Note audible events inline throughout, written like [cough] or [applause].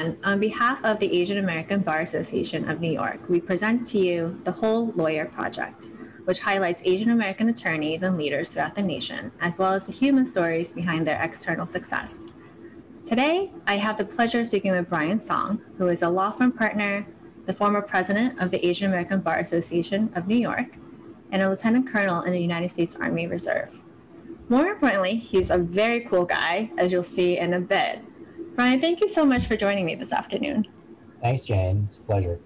On behalf of the Asian American Bar Association of New York, we present to you the Whole Lawyer Project, which highlights Asian American attorneys and leaders throughout the nation, as well as the human stories behind their external success. Today, I have the pleasure of speaking with Brian Song, who is a law firm partner, the former president of the Asian American Bar Association of New York, and a lieutenant colonel in the United States Army Reserve. More importantly, he's a very cool guy, as you'll see in a bit. Brian, thank you so much for joining me this afternoon. Thanks, Jane. It's a pleasure.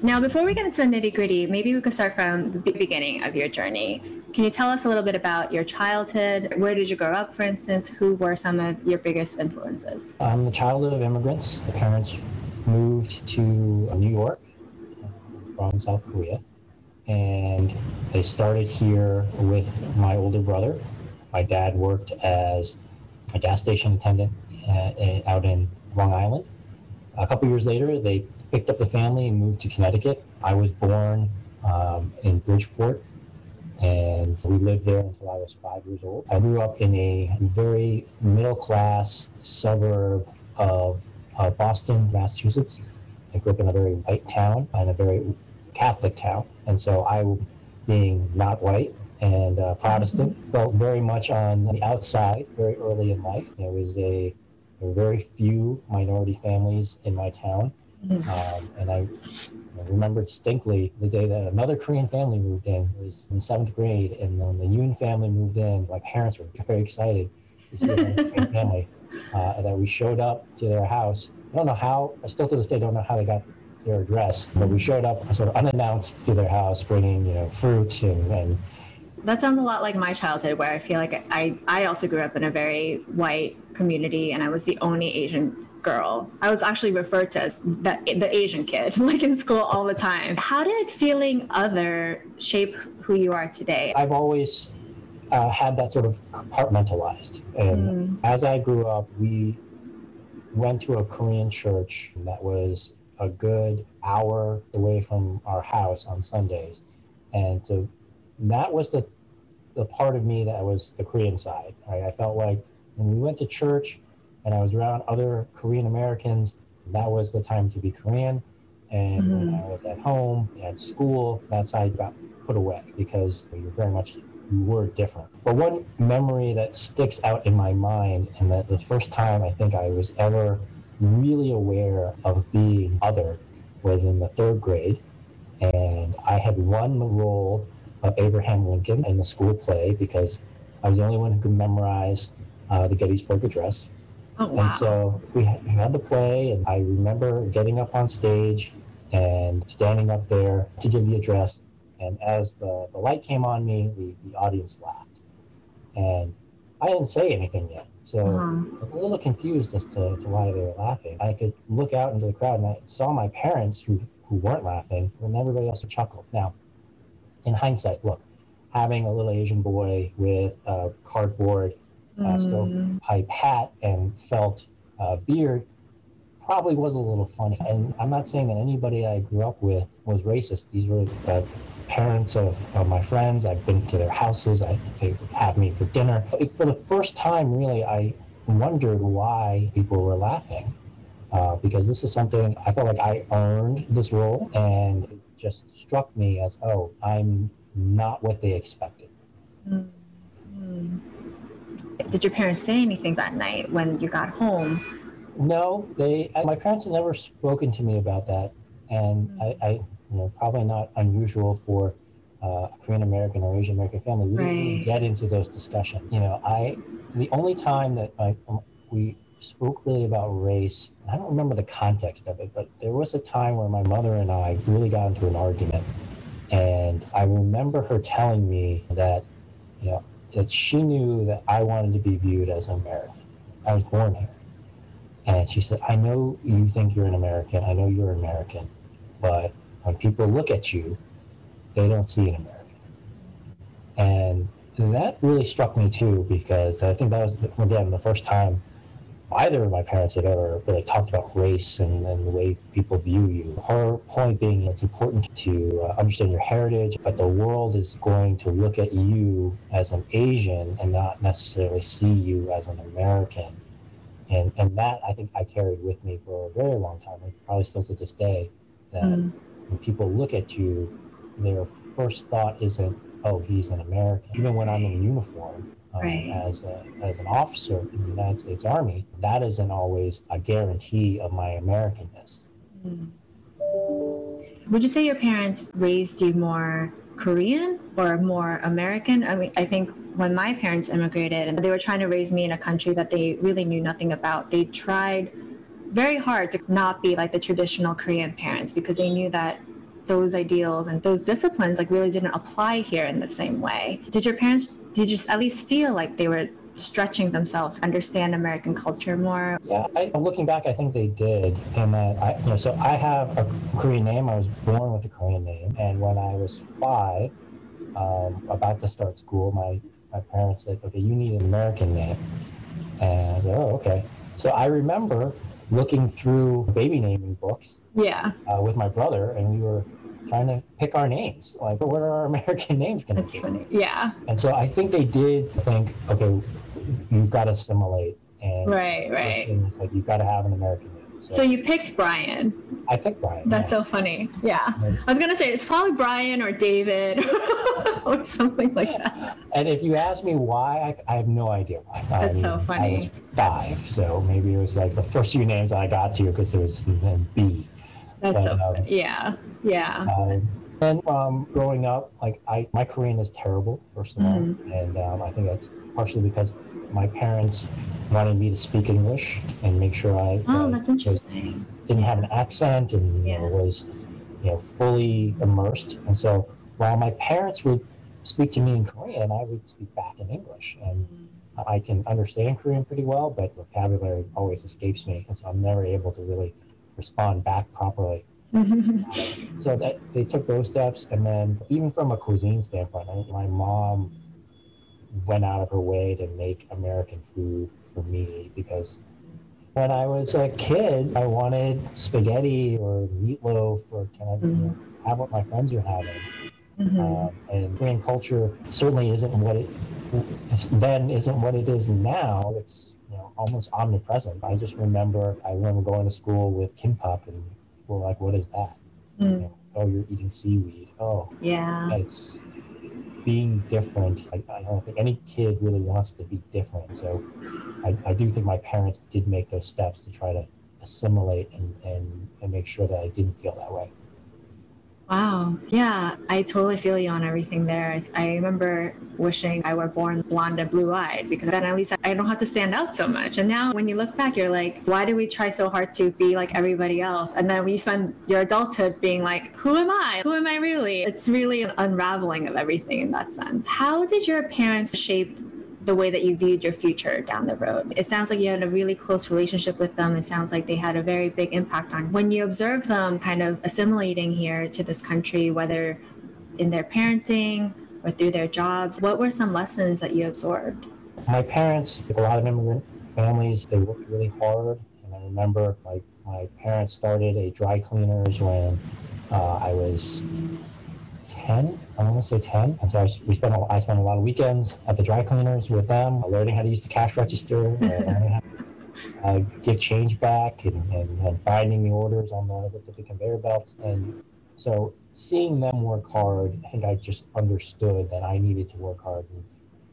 Now, before we get into the nitty gritty, maybe we could start from the beginning of your journey. Can you tell us a little bit about your childhood? Where did you grow up, for instance? Who were some of your biggest influences? I'm the child of immigrants. The parents moved to uh, New York from South Korea, and they started here with my older brother. My dad worked as a gas station attendant uh, out in Long Island. A couple years later, they picked up the family and moved to Connecticut. I was born um, in Bridgeport, and we lived there until I was five years old. I grew up in a very middle class suburb of uh, Boston, Massachusetts. I grew up in a very white town and a very Catholic town. And so I, being not white and uh, Protestant, felt very much on the outside very early in life. There was a, there were very few minority families in my town. Um, and I, I remember distinctly the day that another Korean family moved in. It was in seventh grade, and when the Yoon family moved in, my parents were very excited to see the Korean [laughs] family. Uh, that we showed up to their house. I don't know how. I still to this day don't know how they got their address, but we showed up sort of unannounced to their house, bringing you know fruit and, and that sounds a lot like my childhood where i feel like i i also grew up in a very white community and i was the only asian girl. I was actually referred to as the, the asian kid [laughs] like in school all the time. How did feeling other shape who you are today? I've always uh, had that sort of compartmentalized. And mm. as i grew up we went to a korean church that was a good hour away from our house on sundays. And so that was the the part of me that was the Korean side. Right? I felt like when we went to church and I was around other Korean Americans, that was the time to be Korean. And mm-hmm. when I was at home, at school, that side got put away because you're very much you were different. But one memory that sticks out in my mind, and that the first time I think I was ever really aware of being other was in the third grade. And I had won the role of Abraham Lincoln in the school play because I was the only one who could memorize uh, the Gettysburg Address. Oh, wow. And so we had the play, and I remember getting up on stage and standing up there to give the address. And as the, the light came on me, the, the audience laughed. And I didn't say anything yet. So uh-huh. I was a little confused as to, to why they were laughing. I could look out into the crowd and I saw my parents who, who weren't laughing, and everybody else chuckled. Now, in hindsight, look, having a little Asian boy with a cardboard uh, mm. stovepipe hat and felt uh, beard probably was a little funny. And I'm not saying that anybody I grew up with was racist. These were the parents of, of my friends. I've been to their houses. I, they have me for dinner. For the first time, really, I wondered why people were laughing. Uh, because this is something I felt like I earned this role, and just struck me as, oh, I'm not what they expected. Mm-hmm. Did your parents say anything that night when you got home? No, they. My parents had never spoken to me about that, and mm-hmm. I, I, you know, probably not unusual for uh, Korean American or Asian American family. We right. didn't get into those discussions. You know, I the only time that I we spoke really about race. I don't remember the context of it, but there was a time where my mother and I really got into an argument. And I remember her telling me that, you know, that she knew that I wanted to be viewed as an American. I was born here. And she said, I know you think you're an American. I know you're American. But when people look at you, they don't see an American. And that really struck me too, because I think that was, again, the first time either of my parents had ever really talked about race and, and the way people view you. Her point being it's important to uh, understand your heritage, but the world is going to look at you as an Asian and not necessarily see you as an American. and and that I think I carried with me for a very long time, and probably still to this day. That Mm. when people look at you, their first thought isn't, "Oh, he's an American." Even when I'm in uniform um, Right. as a, as an officer in the United States Army, that isn't always a guarantee of my Americanness. Mm. Would you say your parents raised you more Korean or more American? I mean, I think when my parents immigrated and they were trying to raise me in a country that they really knew nothing about, they tried very hard to not be like the traditional Korean parents because they knew that those ideals and those disciplines like really didn't apply here in the same way. Did your parents did you at least feel like they were stretching themselves understand American culture more? Yeah, I, looking back, I think they did. And that I, you know, so I have a Korean name. I was born with a Korean name, and when I was five, um, about to start school, my my parents said, "Okay, you need an American name." And I said, "Oh, okay." So I remember looking through baby naming books Yeah, uh, with my brother, and we were trying to pick our names. Like, what are our [laughs] American names going to that's be? funny. Yeah, And so I think they did think, okay, you've got to assimilate, and right, right. and, like you've got to have an American name. So you picked Brian. I picked Brian. That's yeah. so funny. Yeah. Right. I was gonna say it's probably Brian or David [laughs] or something like that. And if you ask me why, I, I have no idea why. I That's so I funny. was five, so maybe it was like the first few names I got to because it was then B. That's so But, um, funny. Yeah. Yeah. Um, and um, growing up, like I, my Korean is terrible, first of all, Mm-hmm. and um, I think that's partially because my parents wanted me to speak English and make sure I Oh, uh, that's interesting. didn't have an accent and you know, was you know fully immersed. And so while my parents would speak to me in Korean, I would speak back in English. And I can understand Korean pretty well, but vocabulary always escapes me, and so I'm never able to really respond back properly. So that they took those steps, and then even from a cuisine standpoint, I my mom went out of her way to make American food for me because when I was a kid, I wanted spaghetti or meatloaf or of you know, have what my friends are having. Mhm. Um, and Korean culture certainly isn't what it then isn't what it is now. It's you know almost omnipresent. I just remember I remember going to school with kimbap and we're like, what is that? You Mm. know, oh, you're eating seaweed. Oh, Yeah. it's being different. I, I don't think any kid really wants to be different. So I, I do think my parents did make those steps to try to assimilate and, and, and make sure that I didn't feel that way. Wow. Yeah, I totally feel you on everything there. I remember wishing I were born blonde and blue eyed because then at least I don't have to stand out so much. And now when you look back, you're like, why do we try so hard to be like everybody else? And then when you spend your adulthood being like, who am I? Who am I really? It's really an unraveling of everything in that sense. How did your parents shape the way that you viewed your future down the road. It sounds like you had a really close relationship with them. It sounds like they had a very big impact on when you observe them kind of assimilating here to this country, whether in their parenting or through their jobs. What were some lessons that you absorbed? My parents, a lot of immigrant families, they worked really hard. And I remember like my parents started a dry cleaners when uh, I was 10, I want to say 10. And so I, we spent, a- I spent a lot of weekends at the dry cleaners with them, learning how to use the cash register, uh, [laughs] how to uh, get change back and, and, and binding the orders on the, with the conveyor belts. And so seeing them work hard, I think I just understood that I needed to work hard. And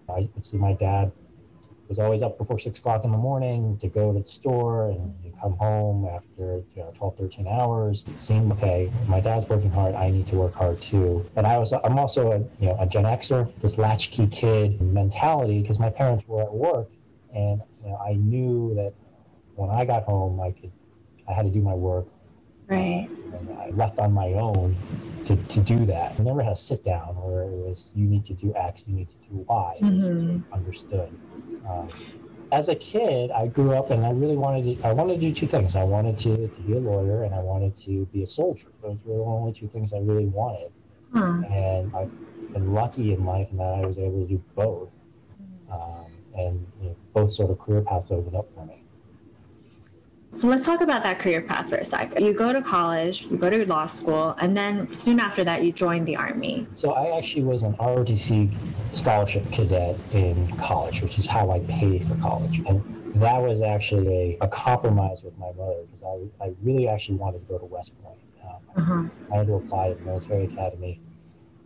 I could see my dad was always up before six o'clock in the morning to go to the store and come home after you know 12 13 hours seemed okay my dad's working hard. I need to work hard too. But i was i'm also a you know a gen xer this latchkey kid mentality because my parents were at work and you know i knew that when i got home i could i had to do my work Right. and I left on my own to, to do that. I never had a sit down where it was you need to do X, you need to do Y. Mhm. Understood. Um, as a kid, I grew up and I really wanted to. I wanted to do two things. I wanted to, to be a lawyer and I wanted to be a soldier. Those were the only two things I really wanted. Huh. And I've been lucky in life in that I was able to do both. Um, and you know, both sort of career paths opened up for me. So let's talk about that career path for a sec. You go to college, you go to law school, and then soon after that, you join the army. So I actually was an ROTC scholarship cadet in college, which is how I paid for college. And that was actually a, a compromise with my mother because I, I really actually wanted to go to West Point. Um, Uh-huh. I had to apply to the military academy,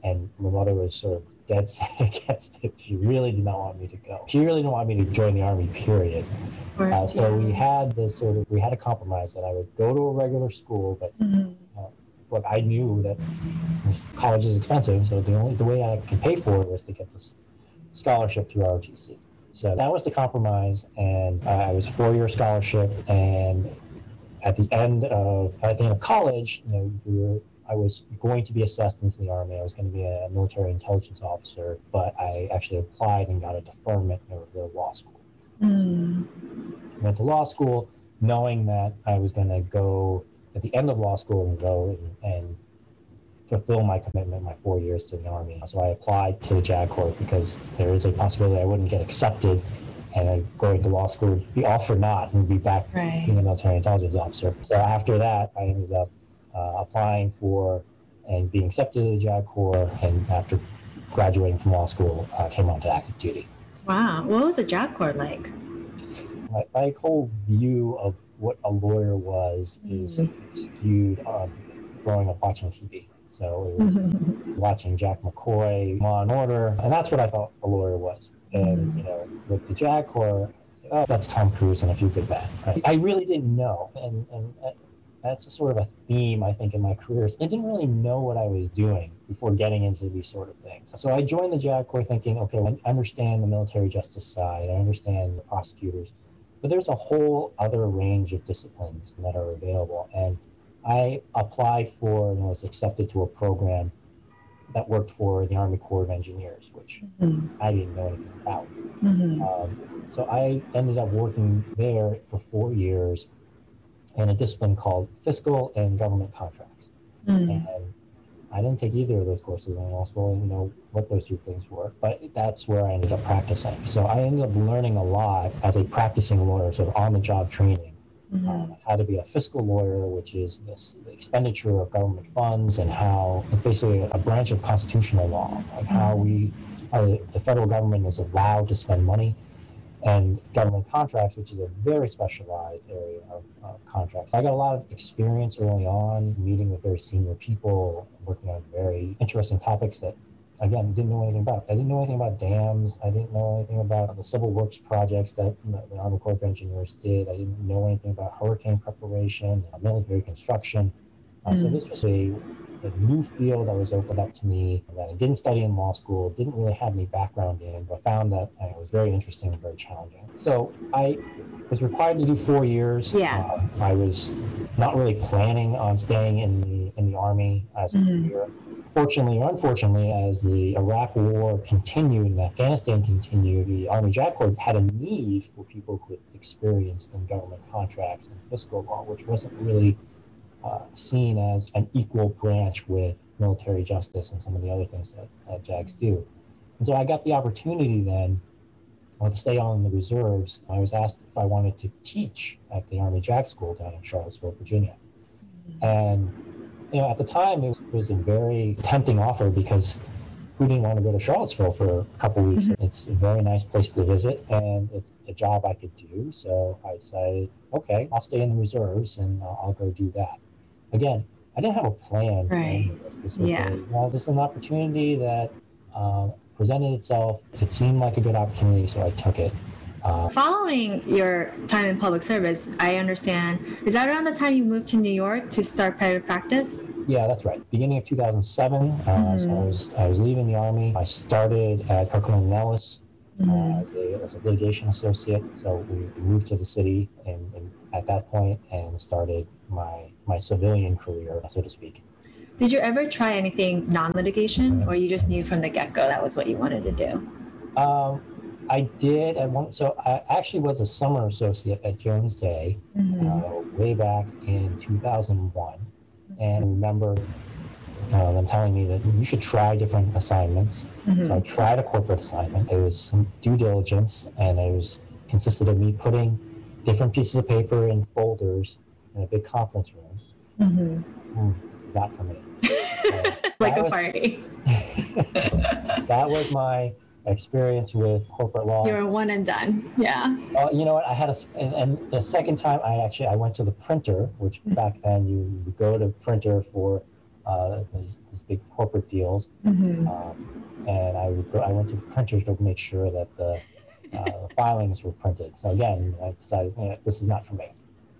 and my mother was sort of set against it. She really did not want me to go. She really didn't want me to join the army. Period. Of Uh, course. so we had this sort of we had a compromise that I would go to a regular school, but Mhm. look, I knew that college is expensive, so the only the way I could pay for it was to get this scholarship through ROTC. So that was the compromise, and uh, I was four year scholarship. And at the end of at the end of college, you know, we were, I was going to be assessed into the army. I was going to be a military intelligence officer, but I actually applied and got a deferment to go to law school. Mm. went to law school knowing that I was going to go at the end of law school and go and, and fulfill my commitment, my four years to the Army. So I applied to the JAG Corps because there is a possibility I wouldn't get accepted and then going to law school would be all for naught and be back Right. being a military intelligence officer. So after that, I ended up Uh, applying for and being accepted to the JAG Corps and after graduating from law school, uh, came on to active duty. Wow. What was a JAG Corps like? my, my whole view of what a lawyer was is mm. skewed on growing up watching TV. So it was [laughs] watching Jack McCoy, Law and Order, and that's what I thought a lawyer was. And mm-hmm. you know, with the JAG Corps, oh, that's Tom Cruise and a few good men. Right? I really didn't know, and and that's a sort of a theme I think in my career. I didn't really know what I was doing before getting into these sort of things. So I joined the JAG Corps thinking, okay, I understand the military justice side, I understand the prosecutors, but there's a whole other range of disciplines that are available. And I applied for and was accepted to a program that worked for the Army Corps of Engineers, which Mhm. I didn't know anything about. Mhm. Um, so I ended up working there for four years in a discipline called fiscal and government contracts. Mm. And I didn't take either of those courses in law school. I didn't know what those two things were, but that's where I ended up practicing. So I ended up learning a lot as a practicing lawyer, sort of on the job training. Mhm. Um, how to be a fiscal lawyer, which is this the expenditure of government funds, and how it's basically a branch of constitutional law, like how we, how the, the federal government is allowed to spend money, and government contracts, which is a very specialized area of, of contracts. I got a lot of experience early on, meeting with very senior people, working on very interesting topics that again, didn't know anything about. I didn't know anything about dams. I didn't know anything about the civil works projects that the Army Corps of Engineers did. I didn't know anything about hurricane preparation, military construction. Uh, So Mm. this was a, a new field that was opened up to me that I didn't study in law school, didn't really have any background in, but found that uh, it was very interesting and very challenging. So I was required to do four years. Yeah. Uh, I was not really planning on staying in the in the army as a Mhm. career fortunately or unfortunately, as the Iraq War continued and Afghanistan continued, the Army JAG Corps had a need for people with experience in government contracts and fiscal law, which wasn't really uh, seen as an equal branch with military justice and some of the other things that, that JAGs do. And so I got the opportunity then uh, to stay on in the reserves. I was asked if I wanted to teach at the Army JAG School down in Charlottesville, Virginia. And you know, at the time, it was, a very tempting offer because who didn't want to go to Charlottesville for a couple weeks? It's a very nice place to visit, and it's a job I could do. So I decided, okay, I'll stay in the reserves and I'll go do that. Again, I didn't have a plan. of This. This was Yeah. a, well, this is an opportunity that uh, presented itself. It seemed like a good opportunity, so I took it. Uh, Following your time in public service, I understand, is that around the time you moved to New York to start private practice? Yeah, that's right. Beginning of 2007, uh, so I was I was leaving the army. I started at Kirkland and Ellis uh, Mhm. as, a, as a litigation associate. So we moved to the city and, and at that point and started my my civilian career, so to speak. Did you ever try anything non-litigation, or you just knew from the get-go that was what you wanted to do? Um, I did at one. So I actually was a summer associate at Jones Day Mhm. uh, way back in 2001, and remember uh, them telling me that you should try different assignments. Mhm. So I tried a corporate assignment. It was due diligence, and it was consisted of me putting different pieces of paper in folders in a big conference room. Mhm. Hmm, not for me. [laughs] like a was- party. [laughs] that was my experience with corporate law. You were one and done. Yeah. Uh, you know what? I had a, and, and the second time I actually I went to the printer, which Mm-hmm. back then you go to printer for uh, these, these big corporate deals, hmm um, and I would go, I went to the printer to make sure that the uh, [laughs] filings were printed. So again, I decided you know, this is not for me.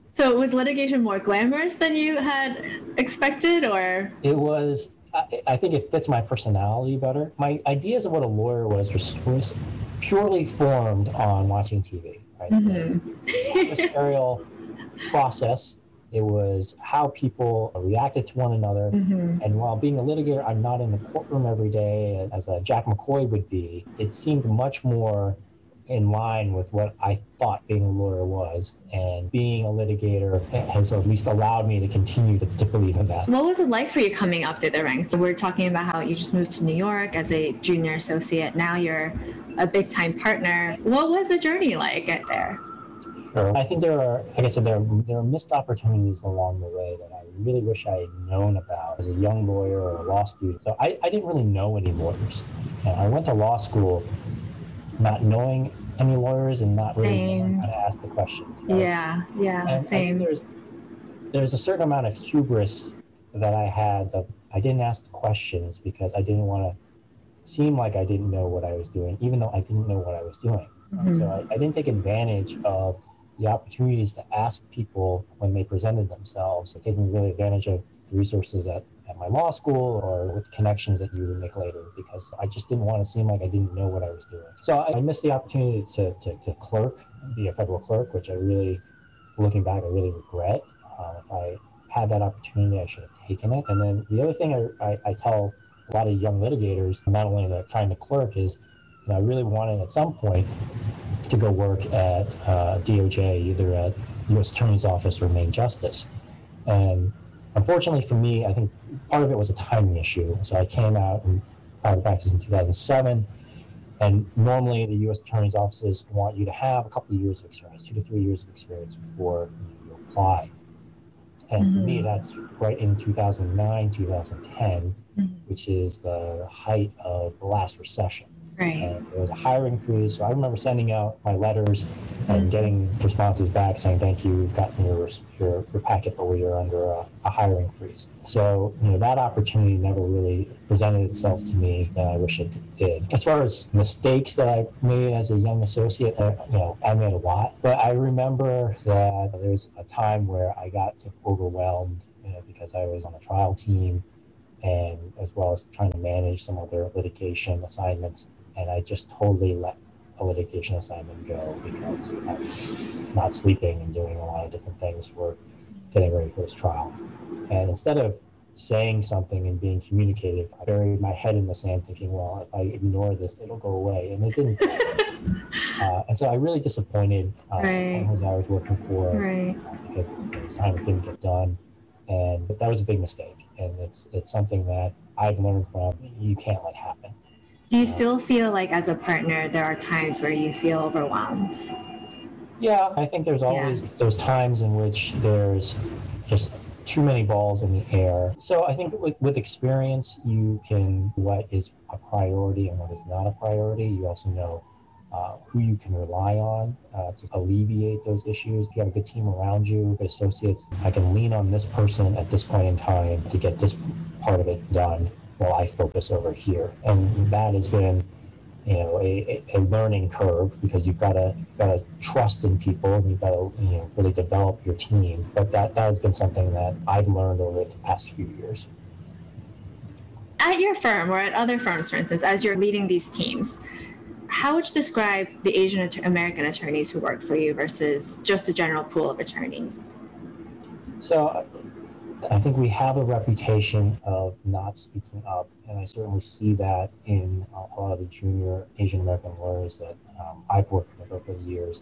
So was litigation more glamorous than you had expected, or? It was. I, I think it fits my personality better. My ideas of what a lawyer was was, was purely formed on watching TV. Right? Mhm. adversarial [laughs] process. It was how people reacted to one another. Mhm. And while being a litigator, I'm not in the courtroom every day as a Jack McCoy would be. It seemed much more in line with what I thought being a lawyer was. And being a litigator has at least allowed me to continue to, to believe in that. What was it like for you coming up through the ranks? So we're talking about how you just moved to New York as a junior associate. Now you're a big time partner. What was the journey like out there? Sure. I think there are, like I said, there are, there are missed opportunities along the way that I really wish I had known about as a young lawyer or a law student. So I, I didn't really know any lawyers. And I went to law school not knowing any lawyers and not really knowing how to ask the questions. right? Yeah, yeah, And I think same. there's there's a certain amount of hubris that I had that I didn't ask the questions because I didn't want to seem like I didn't know what I was doing, even though I didn't know what I was doing. Mhm. So I, I didn't take advantage of the opportunities to ask people when they presented themselves, so taking really advantage of the resources at, at my law school or with connections that you would make later because I just didn't want to seem like I didn't know what I was doing. So I, I missed the opportunity to, to, to clerk, be a federal clerk, which I really, looking back, I really regret. Um, if I had that opportunity, I should have taken it. And then the other thing I, I, I tell a lot of young litigators, not only that trying to clerk, is you know, I really wanted at some point to go work at uh, DOJ, either at U.S. Attorney's Office or Main Justice. And unfortunately for me, I think part of it was a timing issue. So I came out and private practice in 2007. And normally the U.S. Attorney's offices want you to have a couple of years of experience, two to three years of experience before you apply. And for me, Mhm. that's right in 2009, 2010, Mhm. which is the height of the last recession Right. there was a hiring freeze. So I remember sending out my letters and getting responses back saying, "Thank you, we've gotten your your, your packet, but we are under a, a hiring freeze." So you know that opportunity never really presented itself to me, and I wish it did. As far as mistakes that I made as a young associate, uh, you know, I made a lot, but I remember that there was a time where I got overwhelmed, you know, because I was on a trial team. And as well as trying to manage some other litigation assignments, and I just totally let a litigation assignment go because I'm not sleeping and doing a lot of different things for getting ready for this trial. And instead of saying something and being communicative, I buried my head in the sand thinking, well, if I ignore this, it'll go away. And it didn't. [laughs] uh, and so I really disappointed uh, Right. who I was working for Right. because the assignment didn't get done. And that was a big mistake. And it's, it's something that I've learned from you can't let happen. Do you still feel like, as a partner, there are times where you feel overwhelmed? Yeah, I think there's always those times in which there's just too many balls in the air. So I think with, with experience, you can what is a priority and what is not a priority. You also know uh, who you can rely on uh, to alleviate those issues. If you have a good team around you, good associates, I can lean on this person at this point in time to get this part of it done while I focus over here. And that has been you know a, a a learning curve because you've got to got to trust in people and you've got to you know really develop your team but that that has been something that I've learned over the past few years At your firm or at other firms, for instance, as you're leading these teams, how would you describe the Asian American attorneys who work for you versus just a general pool of attorneys? so I think we have a reputation of not speaking up and I certainly see that in a lot of the junior Asian American lawyers that um, I've worked with over the years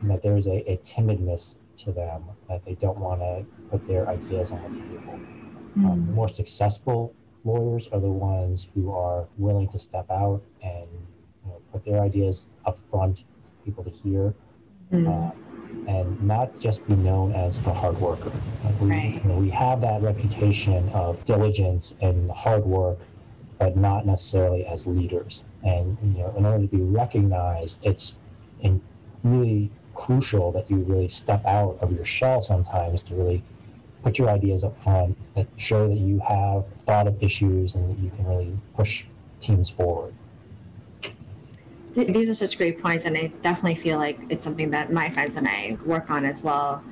and that there's a, a timidness to them that they don't want to put their ideas on the table. Um, the more successful lawyers are the ones who are willing to step out and you know, put their ideas up front for people to hear, Mm. uh, and not just be known as the hard worker. Like we, Right. you know, we have that reputation of diligence and hard work, but not necessarily as leaders. And you know, in order to be recognized, it's in really crucial that you really step out of your shell sometimes to really put your ideas up front, that show that you have thought of issues and that you can really push teams forward. These are such great points, and I definitely feel like it's something that my friends and I work on as well.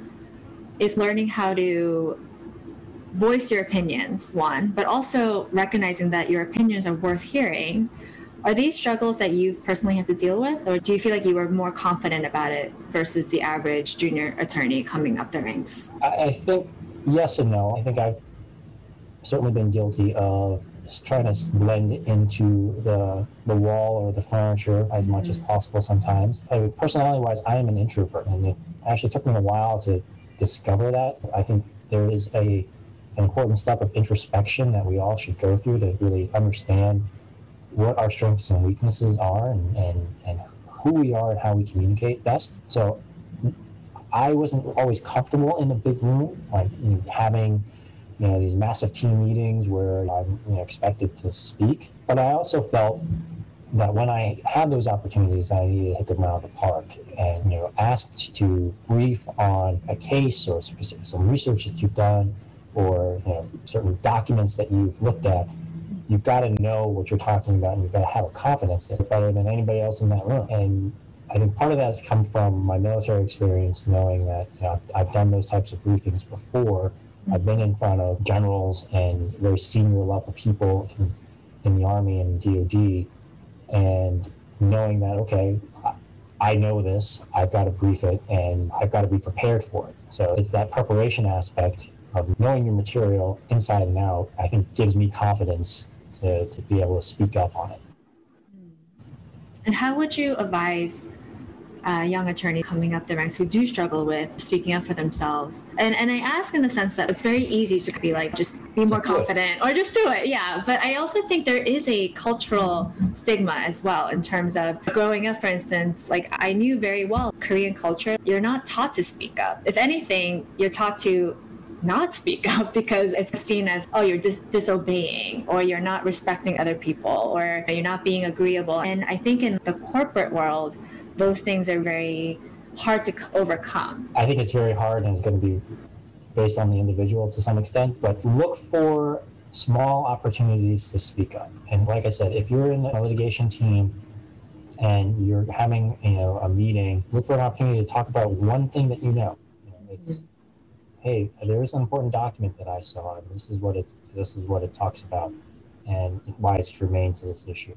Is learning how to voice your opinions, one, but also recognizing that your opinions are worth hearing. Are these struggles that you've personally had to deal with, or do you feel like you were more confident about it versus the average junior attorney coming up the ranks? I, I think yes and no. I think I've certainly been guilty of just trying to blend into the the wall or the furniture as much mm-hmm. as possible sometimes. personality wise, I am an introvert, and it actually took me a while to discover that. I think there is a an important step of introspection that we all should go through to really understand what our strengths and weaknesses are and, and, and who we are and how we communicate best. So I wasn't always comfortable in a big room, like you know, having you know these massive team meetings where I'm you know, expected to speak. But I also felt that when I had those opportunities, I needed to hit them out of the park and you know asked to brief on a case or specific, some research that you've done or you know certain documents that you've looked at. You've got to know what you're talking about, and you've got to have a confidence that you're better than anybody else in that room. And I think part of that has come from my military experience, knowing that you know, I've done those types of briefings before. I've been in front of generals and very senior level people in, in the Army and DoD, and knowing that okay, I know this, I've got to brief it, and I've got to be prepared for it. So it's that preparation aspect of knowing your material inside and out. I think gives me confidence to, to be able to speak up on it. Hmm. And how would you advise uh, young attorneys coming up the ranks who do struggle with speaking up for themselves. And and I ask in the sense that it's very easy to be like just be more confident or just do it. Yeah. But I also think there is a cultural stigma as well in terms of growing up, for instance, like I knew very well Korean culture, you're not taught to speak up. If anything, you're taught to not speak [laughs] up because it's seen as oh you're dis- disobeying or you're not respecting other people or you're not being agreeable and i think in the corporate world those things are very hard to overcome. I think it's very hard and it's going to be based on the individual to some extent, but look for small opportunities to speak up. And like I said, if you're in a litigation team and you're having you know a meeting, look for an opportunity to talk about one thing that you know. Hey, there is an important document that I saw, and this is what it's this is what it talks about, and why it's germane to this issue.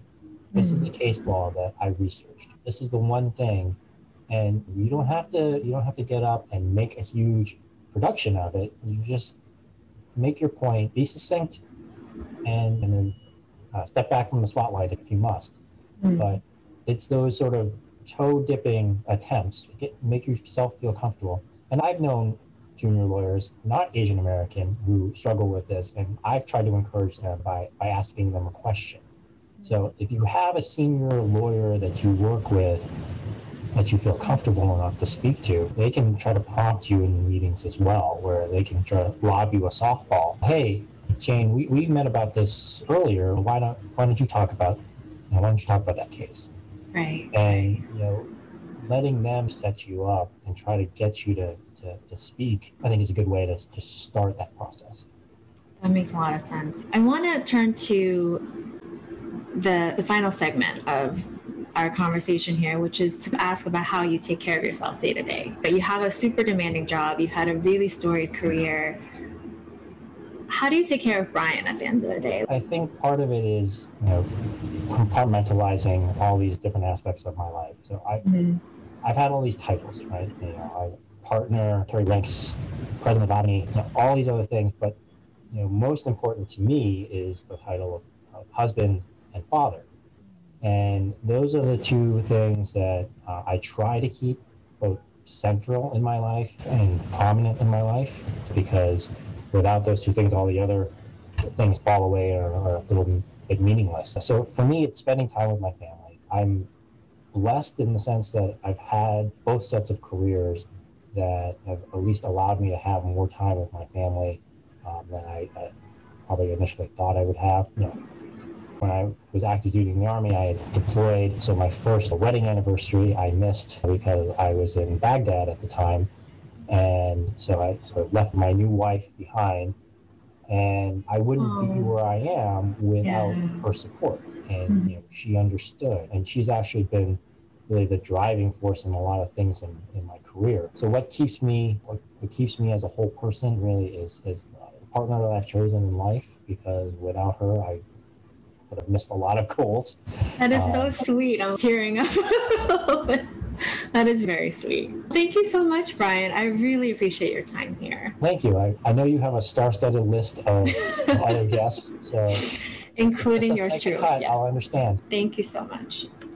This mm-hmm. is the case law that I researched this is the one thing. And you don't have to you don't have to get up and make a huge production of it. You just make your point be succinct and, and then uh, step back from the spotlight if you must. Mm. but it's those sort of toe dipping attempts to get make yourself feel comfortable. And i've known junior lawyers not asian american who struggle with this and i've tried to encourage them by by asking them a question so if you have a senior lawyer that you work with that you feel comfortable enough to speak to, they can try to prompt you in meetings as well, where they can try to lob you a softball. Hey, Jane, we, we met about this earlier. Why don't why don't you talk about you know, why don't you talk about that case? Right. And you know, letting them set you up and try to get you to, to, to speak, I think is a good way to, to start that process. That makes a lot of sense. I want to turn to the, the final segment of our conversation here, which is to ask about how you take care of yourself day to day. But you have a super demanding job, you've had a really storied career. How do you take care of Brian at the end of the day? I think part of it is, you know, compartmentalizing all these different aspects of my life. So I, mm-hmm. I've had all these titles, right? You know, I partner, Terry Ranks, president of Omni, you know, all these other things. But you know, most important to me is the title of, of husband, and father. And those are the two things that uh, I try to keep both central in my life and prominent in my life because without those two things, all the other things fall away or are a little bit meaningless. So for me, it's spending time with my family. I'm blessed in the sense that I've had both sets of careers that have at least allowed me to have more time with my family um, than I, I, probably initially thought I would have. You know, when I was active duty in the Army, I had deployed. So my first wedding anniversary I missed because I was in Baghdad at the time. And so I sort of left my new wife behind. And I wouldn't be Oh. where I am without Yeah. her support. And Mhm. you know, she understood. And she's actually been really the driving force in a lot of things in, in my career. So what keeps me what, what keeps me as a whole person really is is the partner that I've chosen in life because without her I have missed a lot of goals. That is so Um, sweet. I'm tearing up [laughs] a little bit. That is very sweet. Thank you so much, Brian. I really appreciate your time here, Thank you. I, I know you have a star-studded list of, of other guests, so [laughs] including yours truly. Yes. I'll understand. Thank you so much.